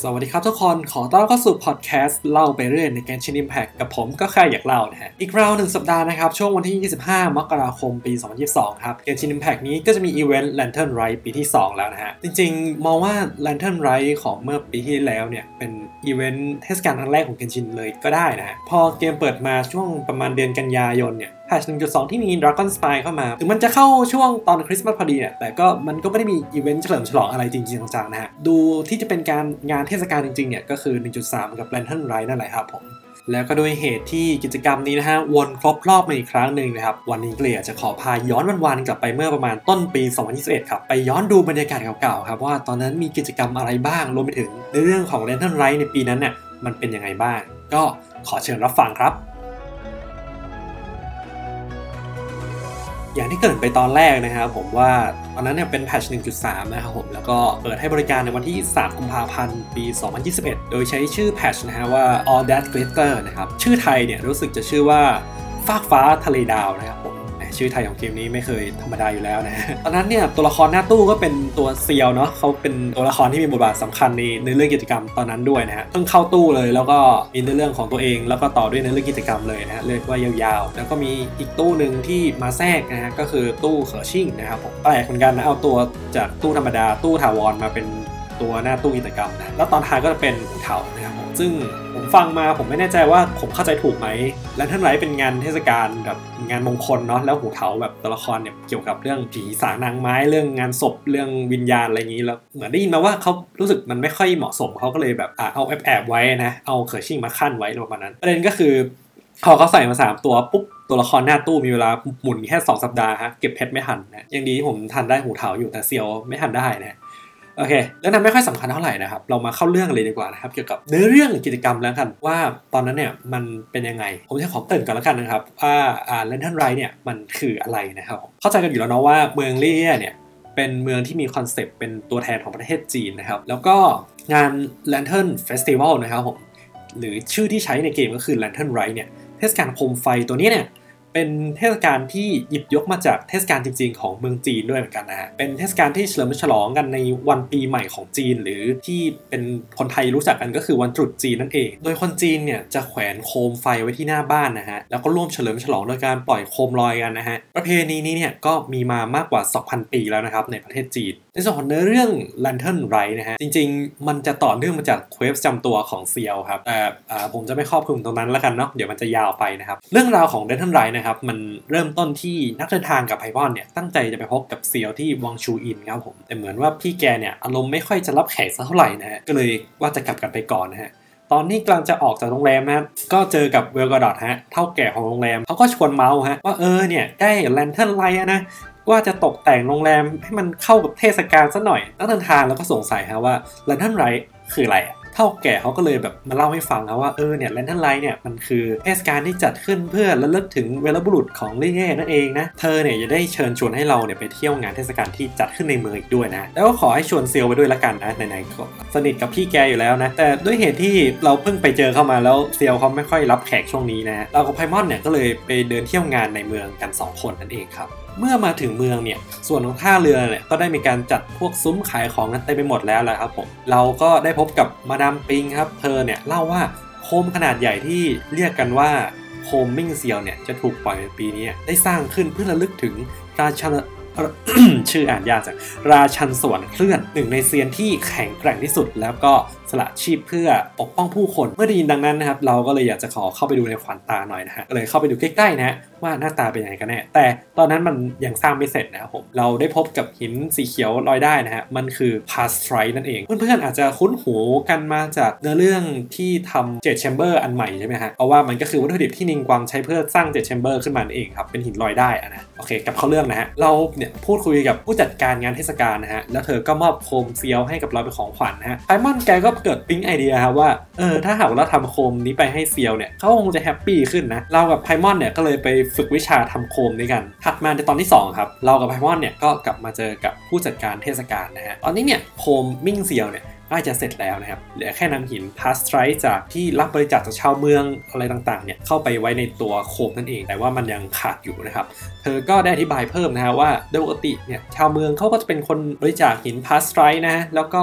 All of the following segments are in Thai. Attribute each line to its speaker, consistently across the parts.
Speaker 1: สวัสดีครับทุกคน ขอต้อนรับเข้าสู่พอดแคสต์เล่าไปเรื่อยใน Genshin Impact กับผมก็แค่อยากเล่านะฮะ อีกราวหนึ่งสัปดาห์นะครับ ช่วงวันที่ 25 มกราคมปี 2022 ครับ Genshin Impact นี้ก็จะมีอีเวนต์ Lantern Rite ปีที่ 2 แล้วนะฮะ จริงๆ มองว่า Lantern Ride ของเมื่อปีที่แล้วเนี่ย เป็นอีเวนต์เทศกาลครั้งแรกของ Genshin เลยก็ได้นะฮะ พอเกมเปิดมาช่วงประมาณเดือนกันยายนเนี่ย patch 1.2 ที่มี Dragonspine เข้ามา ถึงมันจะเข้าช่วงตอนคริสต์มาสพอดีเนี่ยแต่ก็มันก็ไม่ได้มีอีเวนต์เฉลิมฉลองอะไรจริงๆจังๆนะฮะ ดูที่จะเป็นการงานเทศกาลจริงๆเนี่ยก็คือ 1.3 กับ Lantern Ride นั่นแหละครับผมแล้วก็โดยเหตุที่กิจกรรมนี้นะฮะวนครบรอบมาอีกครั้งหนึ่งนะครับ วันนี้ก็เลยอยจะขอพาย้อนวันๆกลับไปเมื่อประมาณต้นปี 2021 ครับ ไปย้อนดูบรรยากาศเก่าๆครับ ว่าตอนนั้นมีกิจกรรมอะไรบ้างรวมไปถึงในเรื่องของ Lantern Ride ในปีนั้นเนี่ยมันเป็นยังไงบ้าง ก็ขอเชิญรับฟังครับ อย่างที่เกิดไปตอนแรกนะครับผมว่าตอนนั้นเนี่ยเป็นแพทช์1.3 นะครับผมแล้วก็เปิดให้บริการในวันที่ 3 กุมภาพันธ์ ปี 2021 โดยใช้ชื่อแพทช์นะฮะว่า All That Glitter นะครับ ชื่อไทยเนี่ยรู้สึกจะชื่อว่าฟากฟ้าทะเลดาวนะครับผม ชื่อไทยของเกมนี้ไม่เคยธรรมดาอยู่แล้วนะตอนนั้นเนี่ยตัวละครหน้าตู้ก็เป็นตัวเซียวเนาะเขาเป็นตัวละครที่มีบทบาทสำคัญในในเรื่องกิจกรรมตอนนั้นด้วยนะฮะเพิ่งเข้าตู้เลยแล้วก็มีในเรื่องของตัวเอง แล้วก็ต่อด้วยในเรื่องกิจกรรมเลยนะฮะเรียกว่ายาวๆ แล้วก็มีอีกตู้หนึ่งที่มาแทรกนะฮะก็คือตู้เขอชิ่งนะครับผมแปลกเหมือนกันนะเอาตัวจากตู้ธรรมดาตู้ถาวรมาเป็นตัวหน้าตู้กิจกรรมนะแล้วตอนท้ายก็จะเป็นเถานะครับผม ซึ่งผมฟังมาผมไม่แน่ใจว่าผมเข้าใจถูกไหมและท่านไรเป็นงานเทศกาลแบบงานมงคลเนาะแล้วหูเถาแบบตัวละครเนี่ยเกี่ยวกับเรื่องผีสางนางไม้เรื่องงานศพเรื่องวิญญาณอะไรอย่างนี้แล้วเหมือนได้ยินมาว่าเขารู้สึกมันไม่ค่อยเหมาะสมเขาก็เลยแบบอะเอาแอบแอบไว้นะเอาเคอร์ชิ่งมาขั้นไว้ประมาณนั้นประเด็นก็คือพอเขาใส่มา 3 ตัวปุ๊บตัวละครหน้าตู้มีเวลาหมุนแค่ 2 สัปดาห์ฮะเก็บเพชรไม่ทันนะยังดีที่ผมทันได้หูเถาอยู่แต่เซียวไม่ทันได้นะ โอเคเรื่องนั้นไม่ค่อยสำคัญเท่าไหร่นะครับ เรามาเข้าเรื่องเลยดีกว่านะครับ เกี่ยวกับเนื้อเรื่องกิจกรรมแล้วกันว่าตอนนั้นเนี่ยมันเป็นยังไง ผมจะขอเกริ่นก่อนแล้วกันนะครับว่าอ่า Lantern Rite เนี่ยมันคืออะไรนะครับ เข้าใจกันอยู่แล้วเนาะว่าเมืองหลีเยว่เนี่ยเป็นเมืองที่มีคอนเซปต์เป็นตัวแทนของประเทศจีนนะครับ แล้วก็งาน Lantern Festival นะครับผมหรือชื่อที่ใช้ในเกมก็คือ Lantern Ride เนี่ยเทศกาลโคมไฟตัวนี้เนี่ย เป็นเทศกาลที่หยิบยกมาจากเทศกาลจริง ๆ ของเมืองจีนด้วยเหมือนกันนะฮะ เป็นเทศกาลที่เฉลิมฉลองกันในวันปีใหม่ของจีน หรือที่เป็นคนไทยรู้จักกันก็คือวันตรุษจีนนั่นเอง โดยคนจีนเนี่ยจะแขวนโคมไฟไว้ที่หน้าบ้านนะฮะ แล้วก็ร่วมเฉลิมฉลองโดยการปล่อยโคมลอยกันนะฮะ ประเพณีนี้เนี่ยก็มีมามากกว่า 2,000 ปีแล้วนะครับในประเทศจีนในส่วนของเนื้อเรื่อง Lantern Rite นะฮะ จริง ๆ มันจะต่อเนื่องมาจาก quest ประจำตัวของเซียวครับ แต่ผมจะไม่ครอบคลุมตรงนั้นแล้วกันเนาะเดี๋ยวมันจะยาวไปนะครับ เรื่องราวของ Lantern Rite นะครับ มันเริ่มต้นที่นักเดินทางกับไพมอนเนี่ย ตั้งใจจะไปพบกับเซียวที่ Wangshu Inn ครับผมแต่เหมือนว่าพี่แกเนี่ยอารมณ์ไม่ค่อยจะรับแขกสักเท่าไหร่นะฮะก็เลยว่าจะกลับกันไปก่อนนะฮะ ตอนนี้กำลังจะออกจากโรงแรมนะก็เจอกับ Verr Goldet ฮะเถ้าแก่ของโรงแรมเขาก็ชวนเมาท์ฮะว่าเออเนี่ยได้ Lantern Rite นะว่าจะตกแต่งโรงแรมให้มันเข้ากับเทศกาลซะหน่อยนักเดินทางแล้วก็สงสัยฮะว่า Lantern Rite คืออะไรอะ เถ้าแก่เขาก็เลยแบบมาเล่าให้ฟังนะว่าเออเนี่ย Lantern Rite เนี่ยมันคือเทศกาลที่จัดขึ้นเพื่อระลึกถึงวีรบุรุษของหลีเยว่นั่นเองนะเธอเนี่ยจะได้เชิญชวนให้เราเนี่ยไปเที่ยวงานเทศกาลที่จัดขึ้นในเมืองอีกด้วยนะแล้วก็ขอให้ชวนเซียวไปด้วยละกันนะไหนๆก็สนิทกับพี่แกอยู่แล้วนะแต่ด้วยเหตุที่เราเพิ่งไปเจอเข้ามาแล้วเซียวเขาไม่ค่อยรับแขกช่วงนี้นะเรากับไพมอนเนี่ยก็เลยไปเดินเที่ยวงานในเมืองกัน 2 คนนั่นเองครับ เมื่อมาถึงเมืองเนี่ย ส่วนของท่าเรือเนี่ยก็ได้มีการจัดพวกซุ้มขายของกันเต็มไปหมดแล้วแหละครับผม เราก็ได้พบกับมาดามปิงครับ เธอเนี่ยเล่าว่าโคมขนาดใหญ่ที่เรียกกันว่าโคมมิ่งเซียวเนี่ยจะถูกปล่อยในปีนี้ได้สร้างขึ้นเพื่อระลึกถึงราชาชื่ออ่านยากจังราชันสวรรค์เคลื่อนหนึ่งในเซียนที่แข็งแกร่งที่สุด แล้วก็ สละชีพเพื่อปกป้องผู้คน เมื่อได้ยินดังนั้นนะครับเราก็เลยอยากจะขอเข้าไปดูในขวัญตาหน่อยนะฮะก็เลยเข้าไปดูใกล้ๆนะฮะว่าหน้าตาเป็นยังไงกันแน่แต่ตอนนั้นมันยังสร้างไม่เสร็จนะครับผมเราได้พบกับหินสีเขียวลอยได้นะฮะมันคือ Plaustrite นั่นเอง เพื่อนๆอาจจะคุ้นหูกันมาจากเนื้อเรื่องที่ทำ Jade Chamber อันใหม่ใช่ไหมฮะเพราะว่ามันก็คือวัตถุดิบที่นิงกวางใช้เพื่อสร้าง Jade Chamber ขึ้นมานั่นเองครับเป็นหินลอยได้อะนะโอเคกับเขาเรื่องนะฮะเราเนี่ยพูดคุยกับผู้จัดการงานเทศกาลนะฮะแล้วเธอก็มอบโคมเซียวให้กับเราเป็นของขวัญนะฮะไพมอนแกก็เกิดปิ๊งไอเดียครับว่าเออถ้าหากเราทำโคมนี้ไปให้เซียวเนี่ยเขาคงจะ happy ขึ้นนะเรากับไพมอนเนี่ยก็เลยไปฝึกวิชาทำโคมด้วยกันถัดมาในตอนที่2ครับเรากับไพมอนเนี่ยก็กลับมาเจอกับผู้จัดการเทศกาลนะฮะตอนนี้เนี่ยโคมมิ่งเซียวเนี่ยใกล้จะเสร็จแล้วนะครับ เหลือแค่นำหิน Plaustrite จากที่รับบริจาคจากชาวเมืองอะไรต่างๆเนี่ยเข้าไปไว้ในตัวโคมนั่นเอง แต่ว่ามันยังขาดอยู่นะครับ เธอก็ได้อธิบายเพิ่มนะฮะว่าโดยปกติเนี่ยชาวเมืองเขาก็จะเป็นคนบริจาคหิน Plaustrite นะแล้วก็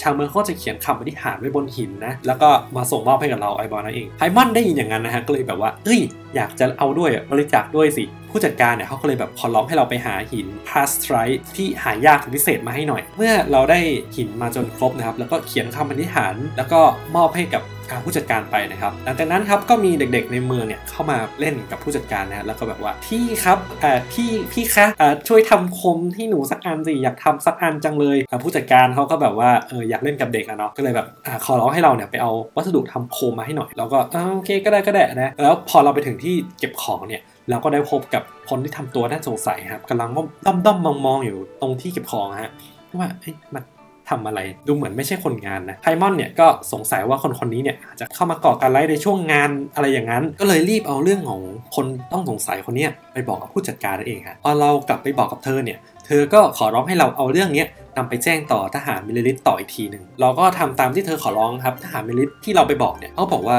Speaker 1: ชาวเมืองเขาจะเขียนคำอธิษฐานไว้บนหินนะ แล้วก็มาส่งมอบให้กับเราไอบอลนั่นเองไพมอนได้ยินอย่างนั้นนะฮะ ก็เลยแบบว่า เอ้ย อยากจะเอาด้วยบริจาคด้วยสิ ผู้จัดการเนี่ยเขาก็เลยแบบขอร้องให้เราไปหาหินพาสไตรที่หายากพิเศษมาให้หน่อย เมื่อเราได้หินมาจนครบนะครับ แล้วก็เขียนคำอธิษฐาน แล้วก็มอบให้กับ ผู้จัดการไปนะครับหลังจากนั้นครับก็มีเด็กๆในเมืองเนี่ยเข้ามาเล่นกับผู้จัดการนะแล้วก็แบบว่าพี่ครับอ่าพี่พี่คะอ่าช่วยทำคมที่หนูสักอันสิอยากทำสักอันจังเลยผู้จัดการเขาก็แบบว่าเอออยากเล่นกับเด็กอะเนาะก็เลยแบบอ่าขอร้องให้เราเนี่ยไปเอาวัสดุทำโคมมาให้หน่อย แล้วก็โอเคก็ได้ก็ได้นะแล้วพอเราไปถึงที่เก็บของเนี่ยเราก็ได้พบกับคนที่ทำตัวน่าสงสัยครับกำลังด้อมด้อมมองมองอยู่ตรงที่เก็บของฮะว่าเฮ้ยมัน ทำอะไร ดูเหมือนไม่ใช่คนงานนะไพมอนเนี่ยก็สงสัยว่าคนคนนี้เนี่ยอาจจะเข้ามาก่อการร้ายในช่วงงานอะไรอย่างนั้น ก็เลยรีบเอาเรื่องของคนต้องสงสัยคนนี้ไปบอกกับผู้จัดการนั่นเองฮะพอเรากลับไปบอกกับเธอเนี่ยเธอก็ขอร้องให้เราเอาเรื่องนี้นำไปแจ้งต่อทหาร Millelith ต่ออีกทีหนึ่งเราก็ทำตามที่เธอขอร้องครับทหาร Millelith ที่เราไปบอกเนี่ยเขาบอกว่า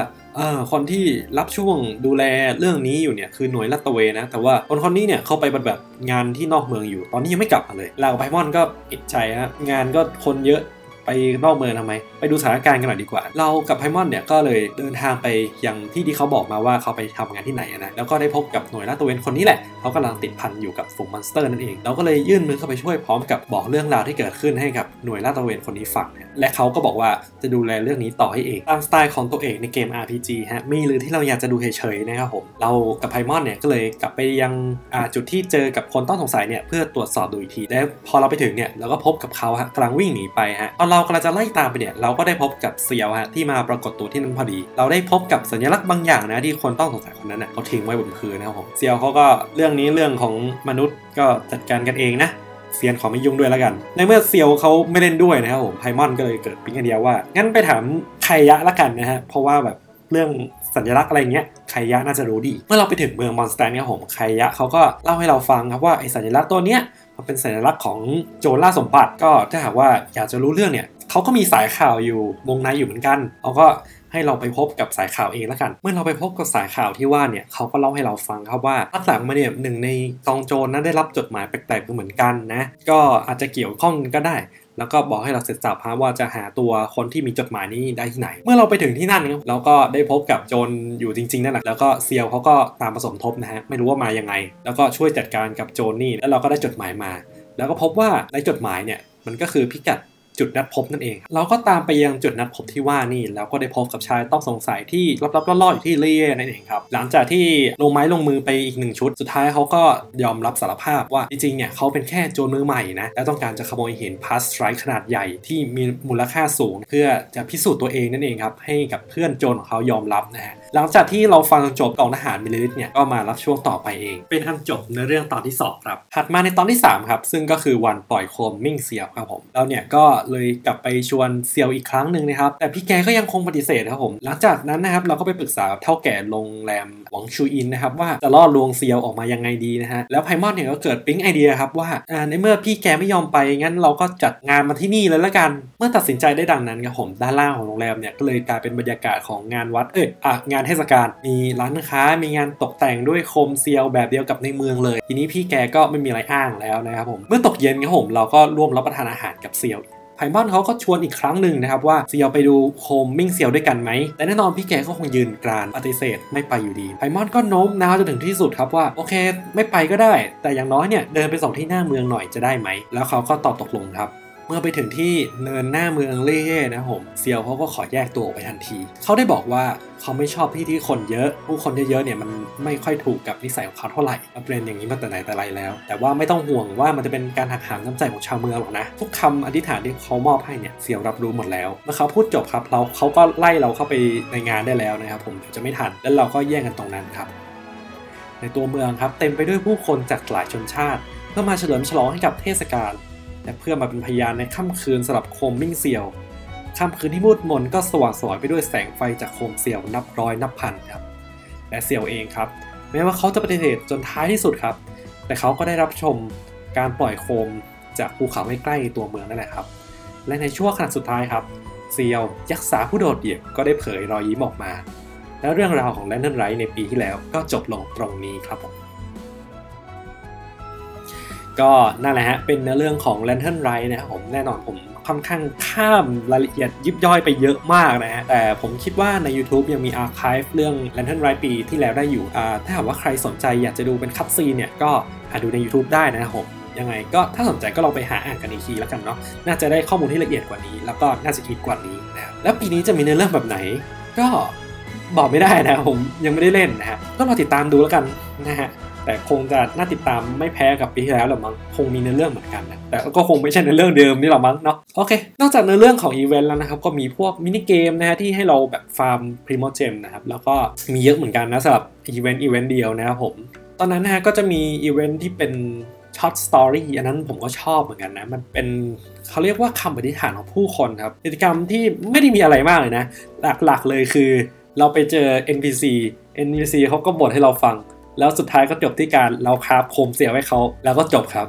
Speaker 1: คนที่รับช่วงดูแลเรื่องนี้อยู่เนี่ยคือหน่วยลาดตระเวนนะ แต่ว่าคนคนนี้เนี่ยเขาไปปฏิบัติงานที่นอกเมืองอยู่ ตอนนี้ยังไม่กลับมาเลยเรากับไพมอนก็เอ๊ะใจฮะงานก็คนเยอะไปนอกเมืองทำไมไปดูสถานการณ์กันหน่อยดีกว่า เรากับไพมอนเนี่ยก็เลยเดินทางไปยังที่ที่เขาบอกมาว่าเขาไปทำงานที่ไหนนะแล้วก็ได้พบกับหน่วยลาดตระเวนคนนี้แหละเขากำลังติดพันอยู่กับฝูง monster นั่นเองเราก็เลยยื่นมือเข้าไปช่วยพร้อมกับบอกเรื่องราวที่เกิดขึ้นให้กับหน่วยลาดตระเวนคนนี้ฟังเนี่ยและเขาก็บอกว่าจะดูแลเรื่องนี้ต่อให้เองตามสไตล์ของตัวเอกในเกม RPG ฮะมีหรือที่เราอยากจะดูเฉยๆนะครับผมเรากับไพมอนเนี่ยก็เลยกลับไปยังจุดที่เจอกับคนต้องสงสัยเนี่ยเพื่อตรวจสอบดูอีกทีแล้วพอเราไปถึงเนี่ยเราก็พบกับเขาฮะกำลังวิ่งหนีไปฮะตอนเรากำลังจะไล่ตามไปเนี่ยเราราก็ได้พบกับเซียวฮะที่มาปรากฏตัวที่นั่นพอดี เราได้พบกับสัญลักษณ์บางอย่างนะที่คนต้องสงสัยคนนั้นเน่ยเขาทิ้งไว้บนพื้นนะครับผมเซียวเขาก็เรื่องนี้เรื่องของมนุษย์ก็จัดการกันเองนะเซียนขอไม่ยุ่งด้วยแล้วกัน ในเมื่อเซียวเขาไม่เล่นด้วยนะครับผมไพมอนก็เลยเกิดปิ๊งไอเดียว่า งั้นไปถามไคยะละกันนะฮะ เพราะว่าแบบเรื่องสัญลักษณ์อะไรเงี้ยไคยะน่าจะรู้ดี เมื่อเราไปถึงเมืองมอนด์สตัดท์เนี่ยผมไคยะเขาก็เล่าให้เราฟังครับว่าไอสัญลักษณ์ตัวเนี้ยมันเป็นสัญลักษณ์ของโจรล่าสมบัติก็ถ้าหากว่าอยากจะรู้เรื่องเนี่ย เขาก็มีสายข่าวอยู่วงในอยู่เหมือนกันเขาก็ให้เราไปพบกับสายข่าวเองแล้วกัน เมื่อเราไปพบกับสายข่าวที่ว่าเนี่ยเขาก็เล่าให้เราฟังครับว่าพักหลังมาเนี่ยหนึ่งในกองโจรนั้นได้รับจดหมายแปลกๆเหมือนกันนะ ก็อาจจะเกี่ยวข้องก็ได้ แล้วก็บอกให้เราเสร็จสับว่าจะหาตัวคนที่มีจดหมายนี้ได้ที่ไหน เมื่อเราไปถึงที่นั่นเราก็ได้พบกับโจรอยู่จริงๆนั่นแหละแล้วก็เซียวเขาก็ตามผสมทบนะฮะไม่รู้ว่ามายังไง แล้วก็ช่วยจัดการกับโจรนี่แล้วเราก็ได้จดหมายมา แล้วก็พบว่าในจดหมายเนี่ยมันก็คือพิกัด จุดนัดพบนั่นเอง เราก็ตามไปยังจุดนัดพบที่ว่านี่ แล้วก็ได้พบกับชายต้องสงสัยที่ลับๆล่อๆอยู่ที่ท่าเรือนั่นเองครับ หลังจากที่ลงไม้ลงมือไปอีกหนึ่งชุด สุดท้ายเขาก็ยอมรับสารภาพว่าจริงๆ เนี่ยเขาเป็นแค่โจรมือใหม่นะ และต้องการจะขโมยหิน Plaustrite ขนาดใหญ่ที่มีมูลค่าสูง เพื่อจะพิสูจน์ตัวเองนั่นเองครับ ให้กับเพื่อนโจรของเขายอมรับนะฮะหลังจากที่เราฟังจบกองทหาร Millelith เนี่ยก็มารับช่วงต่อไปเอง เป็นอันจบในเรื่องตอนที่ 2 ครับถัดมาในตอนที่ 3 ครับ ซึ่งก็คือวันปล่อยโคมมิ่งเซียวครับผมเราเนี่ยก็เลยกลับไปชวนเซียวอีกครั้งหนึ่งนะครับ แต่พี่แกก็ยังคงปฏิเสธครับผม หลังจากนั้นนะครับเราก็ไปปรึกษาเถ้าแก่โรงแรม Wangshu Inn นะครับว่าจะล่อลวงเซียวออกมายังไงดีนะฮะ แล้วไพมอนเนี่ยก็เกิดปิ๊งไอเดียครับว่าในเมื่อพี่แกไม่ยอมไปงั้นเราก็จัดงานมาที่นี่เลยละกัน เมื่อตัดสินใจได้ดังนั้นครับผมด้านล่างของโรงแรมเนี่ยก็เลยกลายเป็นบรรยากาศของงานวัดเอออะงานเทศกาลมีร้านค้ามีงานตกแต่งด้วยโคมเซียวแบบเดียวกับในเมืองเลย ทีนี้พี่แกก็ไม่มีอะไรอ้างแล้วนะครับผมเมื่อตกเย็นครับผมเราก็ร่วมรับประทานอาหารกับเซียว ไพมอนเขาก็ชวนอีกครั้งหนึ่งนะครับว่าเซียวไปดูโคมมิ่งเซียวด้วยกันไหมแต่แน่นอนพี่แกก็คงยืนกรานปฏิเสธไม่ไปอยู่ดีไพมอนก็โน้มน้าวจนถึงที่สุดครับว่าโอเค ไม่ไปก็ได้ แต่อย่างน้อยเนี่ยเดินไปส่งที่หน้าเมืองหน่อยจะได้ไหม แล้วเขาก็ตอบตกลงครับ เมื่อไปถึงที่เนินหน้าเมืองเล่เย่นะผมเซียวเขาก็ขอแยกตัวออกไปทันที เขาได้บอกว่าเขาไม่ชอบที่ที่คนเยอะ ผู้คนเยอะๆเนี่ยมันไม่ค่อยถูกกับนิสัยของเขาเท่าไหร่เป็นอย่างนี้มาแต่ไหนแต่ไรแล้ว แต่ว่าไม่ต้องห่วงว่ามันจะเป็นการหักหางน้ำใจของชาวเมืองหรอกนะ ทุกคำอธิษฐานที่เขามอบให้เนี่ยเซียวรับรู้หมดแล้ว เมื่อเขาพูดจบครับเราเขาก็ไล่เราเข้าไปในงานได้แล้วนะครับผมเดี๋ยวจะไม่ทัน แล้วเราก็แย่งกันตรงนั้นครับ ในตัวเมืองครับเต็มไปด้วยผู้คนจากหลายชนชาติ เพื่อมาเฉลิมฉลองให้กับเทศกาล และเพื่อมาเป็นพยานในค่ำคืนสำหรับโคมมิ่งเซียวค่ำคืนที่มืดมนก็สว่างสวยไปด้วยแสงไฟจากโคมเซียวนับร้อยนับพันครับ และเซียวเองครับ แม้ว่าเขาจะปฏิเสธจนท้ายที่สุดครับ แต่เขาก็ได้รับชมการปล่อยโคมจากภูเขาใกล้ๆตัวเมืองนั่นแหละครับ และในช่วงขณะสุดท้ายครับ เซียวยักษ์สาผู้โดดเดี่ยวก็ได้เผยรอยยิ้มออกมา และเรื่องราวของแลนเดนไรท์ในปีที่แล้วก็จบลงตรงนี้ครับผม ก็นั่นแหละฮะเป็นเนื้อเรื่องของ Lantern Ride นะครับผมแน่นอนผมค่อนข้างข้ามรายละเอียดยิบย่อยไปเยอะมากนะฮะ แต่ผมคิดว่าใน YouTube ยังมีอาร์คีฟเรื่อง Lantern Ride ปีที่แล้วได้อยู่ ถ้าหากว่าใครสนใจอยากจะดูเป็นคัตซีเนี่ย ก็หาดูใน YouTube ได้นะครับผมยังไงก็ถ้าสนใจก็ลองไปหาอ่านกันอีกทีแล้วกันเนาะน่าจะได้ข้อมูลที่ละเอียดกว่านี้ แล้วก็น่าจะคิดกว่านี้นะครับแล้วปีนี้จะมีเนื้อเรื่องแบบไหน ก็บอกไม่ได้นะผมยังไม่ได้เล่นนะฮะก็รอติดตามดูแล้วกันนะฮะ แต่คงจะน่าติดตามไม่แพ้กับปีที่แล้วหรอกมั้งคงมีเนื้อเรื่องเหมือนกันนะแต่ก็คงไม่ใช่เนื้อเรื่องเดิมนี่หรอกมั้งเนาะโอเค นอกจากเนื้อเรื่องของอีเวนต์แล้วนะครับก็มีพวก mini game นะฮะที่ให้เราแบบ farm Primogem นะครับแล้วก็มีเยอะเหมือนกันนะสำหรับ event event เดียวนะครับผมตอนนั้นนะฮะก็จะมีอีเวนต์ที่เป็น short story อันนั้นผมก็ชอบเหมือนกันนะ มันเป็นเขาเรียกว่าคำอธิษฐานของผู้คนครับกิจกรรมที่ไม่ได้มีอะไรมากเลยนะ หลักๆเลยคือ เราไปเจอ NPC NPC เขาก็บ่นให้เราฟัง แล้วสุดท้ายก็จบที่การเรา craft โคมเซียวให้เขาแล้วก็จบครับ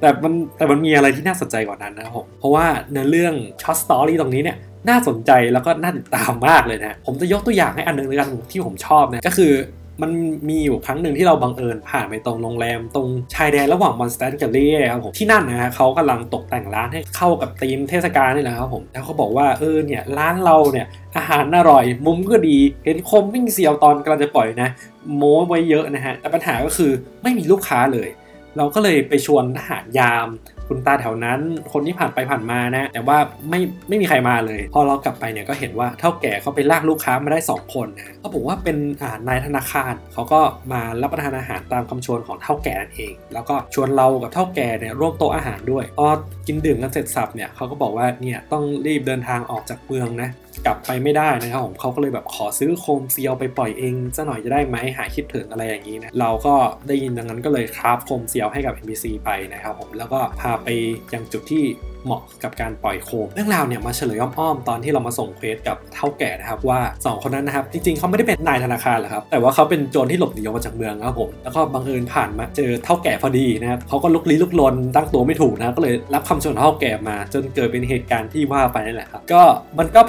Speaker 1: แต่มันแต่มันมีอะไรที่น่าสนใจกว่านั้นนะครับผมเพราะว่าในเรื่อง short story ตรงนี้เนี่ยน่าสนใจแล้วก็น่าติดตามมากเลยนะผมจะยกตัวอย่างให้อันนึงเลยกันที่ผมชอบนะก็คือ มันมีอยู่ครั้งหนึ่งที่เราบังเอิญผ่านไปตรงโรงแรม ตรงชายแดนระหว่างมอนด์สตัดท์กับหลีเยว่ครับผมที่นั่นนะฮะเขากำลังตกแต่งร้านให้เข้ากับธีมเทศกาลนี่แหละครับผมแล้วเขาบอกว่าเออเนี่ยร้านเราเนี่ยอาหารอร่อย มุมก็ดี เห็นโคมมิ่งเซียวตอนกำลังจะปล่อยนะ โม้ไว้เยอะนะฮะแต่ปัญหาก็คือไม่มีลูกค้าเลย เราก็เลยไปชวนทหารยาม คุณตาแถวนั้น คนที่ผ่านไปผ่านมานะ แต่ว่าไม่ไม่มีใครมาเลย พอเรากลับไปเนี่ยก็เห็นว่าเถ้าแก่เขาไปลากลูกค้ามาได้ 2 คนนะเขาบอกว่าเป็นนายธนาคารเขาก็มารับประทานอาหารตามคำชวนของเถ้าแก่นั่นเอง แล้วก็ชวนเรากับเถ้าแก่เนี่ยร่วมโต๊ะอาหารด้วยพอกินดื่มกันเสร็จสรรพเนี่ยเขาก็บอกว่าเนี่ยต้องรีบเดินทางออกจากเมืองนะกลับไปไม่ได้นะครับผมเขาก็เลยแบบขอซื้อโคมเซียวไปปล่อยเองซะหน่อยจะได้ไหมหายคิดถึงอะไรอย่างนี้นะเราก็ได้ยินดังนั้นก็เลย craft โคมเซียวให้กับ NPC ไปนะครับผมแล้วก็พาไปยังจุดที่ เหมาะกับการปล่อยโคม เรื่องราวเนี่ยมาเฉลยอ้อมๆตอนที่เรามาส่ง quest กับเถ้าแก่นะครับว่า 2 คนนั้นนะครับ จริงๆเขาไม่ได้เป็นนายธนาคารหรอกครับ แต่ว่าเขาเป็นโจรที่หลบหนีออกมาจากเมืองครับผม แล้วก็บังเอิญผ่านมาเจอเถ้าแก่พอดีนะครับเขาก็ลุกลี้ลุกลนตั้งตัวไม่ถูกนะก็เลยรับคำชวนเถ้าแก่มา จนเกิดเป็นเหตุการณ์ที่ว่าไปนั่นแหละครับก็มันก็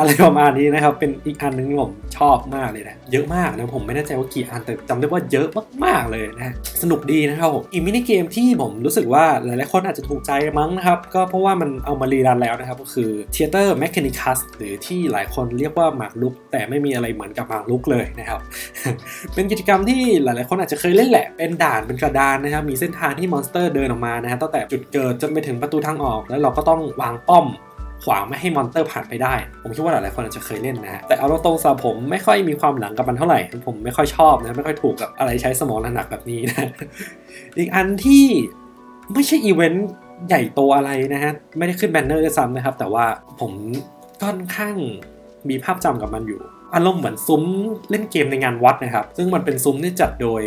Speaker 1: อะไรประมาณนี้นะครับ เป็นอีกอันนึงผมชอบมากเลยนะ เยอะมากนะผมไม่แน่ใจว่ากี่อันแต่จำได้ว่าเยอะมากๆเลยนะ สนุกดีนะครับผมอีกมินิเกมที่ผมรู้สึกว่าหลายๆคนอาจจะถูกใจมั้งนะครับ ก็เพราะราะว่ามันเอามารีรันแล้วนะครับ ก็คือ Theater Mechanicus หรือที่หลายคนเรียกว่าหมากลุก แต่ไม่มีอะไรเหมือนกับหมากลุกเลยนะครับ เป็นกิจกรรมที่หลายๆ คนอาจจะเคยเล่นแหละ เป็นด่านเป็นกระดานนะครับ มีเส้นทางที่มอนสเตอร์เดินออกมานะฮะตั้งแต่จุดเกิดจนไปถึงประตูทางออก แล้วเราก็ต้องวางป้อมขวางไม่ให้ monster ผ่านไปได้ ผมคิดว่าหลายๆคนอาจจะเคยเล่นนะฮะ แต่เอาตรงๆสำหรับผมไม่ค่อยมีความหลังกับมันเท่าไหร่ ผมไม่ค่อยชอบนะ ไม่ค่อยถูกกับอะไรใช้สมองหนักแบบนี้นะ อีกอันที่ไม่ใช่อีเวนต์ ใหญ่โตอะไรนะฮะ ไม่ได้ขึ้น banner ด้วยซ้ำนะครับ แต่ว่าผมค่อนข้างมีภาพจำกับมันอยู่อารมณ์เหมือนซุ้มเล่นเกมในงานวัดนะครับ ซึ่งมันเป็นซุ้มที่จัดโดย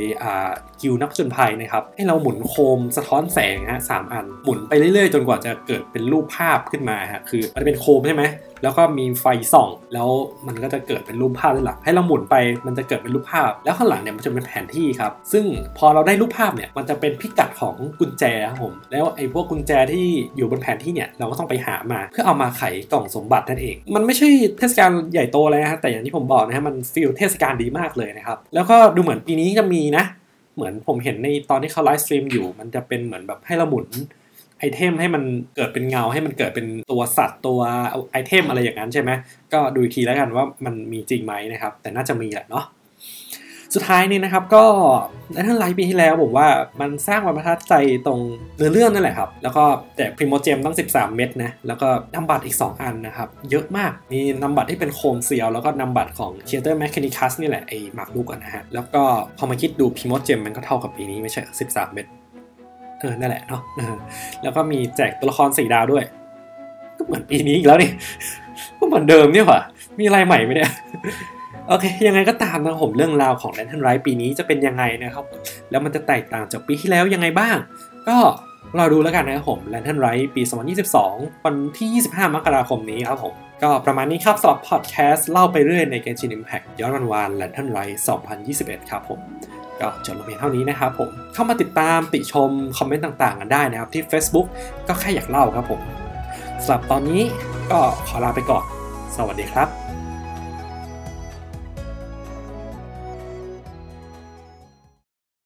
Speaker 1: กิวนักผจญภัยนะครับ ให้เราหมุนโคมสะท้อนแสงฮะสามอัน หมุนไปเรื่อยๆ จนกว่าจะเกิดเป็นรูปภาพขึ้นมาฮะคือมันเป็นโคมใช่ไหมแล้วก็มีไฟส่อง แล้วมันก็จะเกิดเป็นรูปภาพได้หลักให้เราหมุนไปมันจะเกิดเป็นรูปภาพ แล้วข้างหลังเนี่ยมันจะเป็นแผนที่ครับ ซึ่งพอเราได้รูปภาพเนี่ยมันจะเป็นพิกัดของกุญแจครับผม แล้วไอ้พวกกุญแจที่อยู่บนแผนที่เนี่ยเราก็ต้องไปหามา เพื่อเอามาไขกล่องสมบัตินั่นเอง มันไม่ใช่เทศกาลใหญ่โตเลยนะแต่อย่างที่ผมบอกนะฮะมัน feel เทศกาลดีมากเลยนะครับ แล้วก็ดูเหมือนปีนี้จะมีนะ เหมือนผมเห็นในตอนที่เขา livestream อยู่ มันจะเป็นเหมือนแบบให้เราหมุนitem ให้มันเกิดเป็นเงาให้มันเกิดเป็นตัวสัตว์ตัว item อะไรอย่างนั้นใช่ไหมก็ดูอีกทีแล้วกันว่ามันมีจริงไหมนะครับ แต่น่าจะมีแหละเนาะ สุดท้ายนี่นะครับก็ในทั้ง Rite ปีที่แล้วผมว่ามันสร้างความประทับใจตรงเนื้อเรื่องนั่นแหละครับ แล้วก็แจก Primogem ตั้ง 13 เม็ดนะ แล้วก็นามบัตรอีก 2 อันนะครับ เยอะมาก มีนามบัตรที่เป็นโคมเซียว แล้วก็นามบัตรของ Theater Mechanicus นี่แหละ ไอ้หมากรุกกันนะฮะ แล้วก็พอมาคิดดู Primogem มันก็เท่ากับปีนี้ไม่ใช่ 13 เม็ดเออนั่นแหละเนาะแล้วก็มีแจกตัวละครสี่ดาวด้วย ก็เหมือนปีนี้อีกแล้วนี่ก็เหมือนเดิมเนี่ยว่ะมีอะไรใหม่ไหมเนี่ย โอเค ยังไงก็ตามนะผมเรื่องราวของแลนทันไรปีนี้จะเป็นยังไงนะครับ แล้วมันจะแตกต่างจากปีที่แล้วยังไงบ้าง ก็รอดูแล้วกันนะครับผมแลนทันไรปี 2022 วันที่ 25 มกราคมนี้ครับผม ก็ประมาณนี้ครับสำหรับพอดแคสต์เล่าไปเรื่อยในเกมชินอิมแพคย้อนวันวานแลนทันไร2021 ครับผมก็จบลงเพียงเท่านี้นะครับผม เข้ามาติดตามติชม คอมเมนต์ต่างๆ กันได้นะครับ ที่ Facebook ก็แค่อยากเล่าครับผมสำหรับตอนนี้ก็ขอลาไปก่อน สวัสดีครับ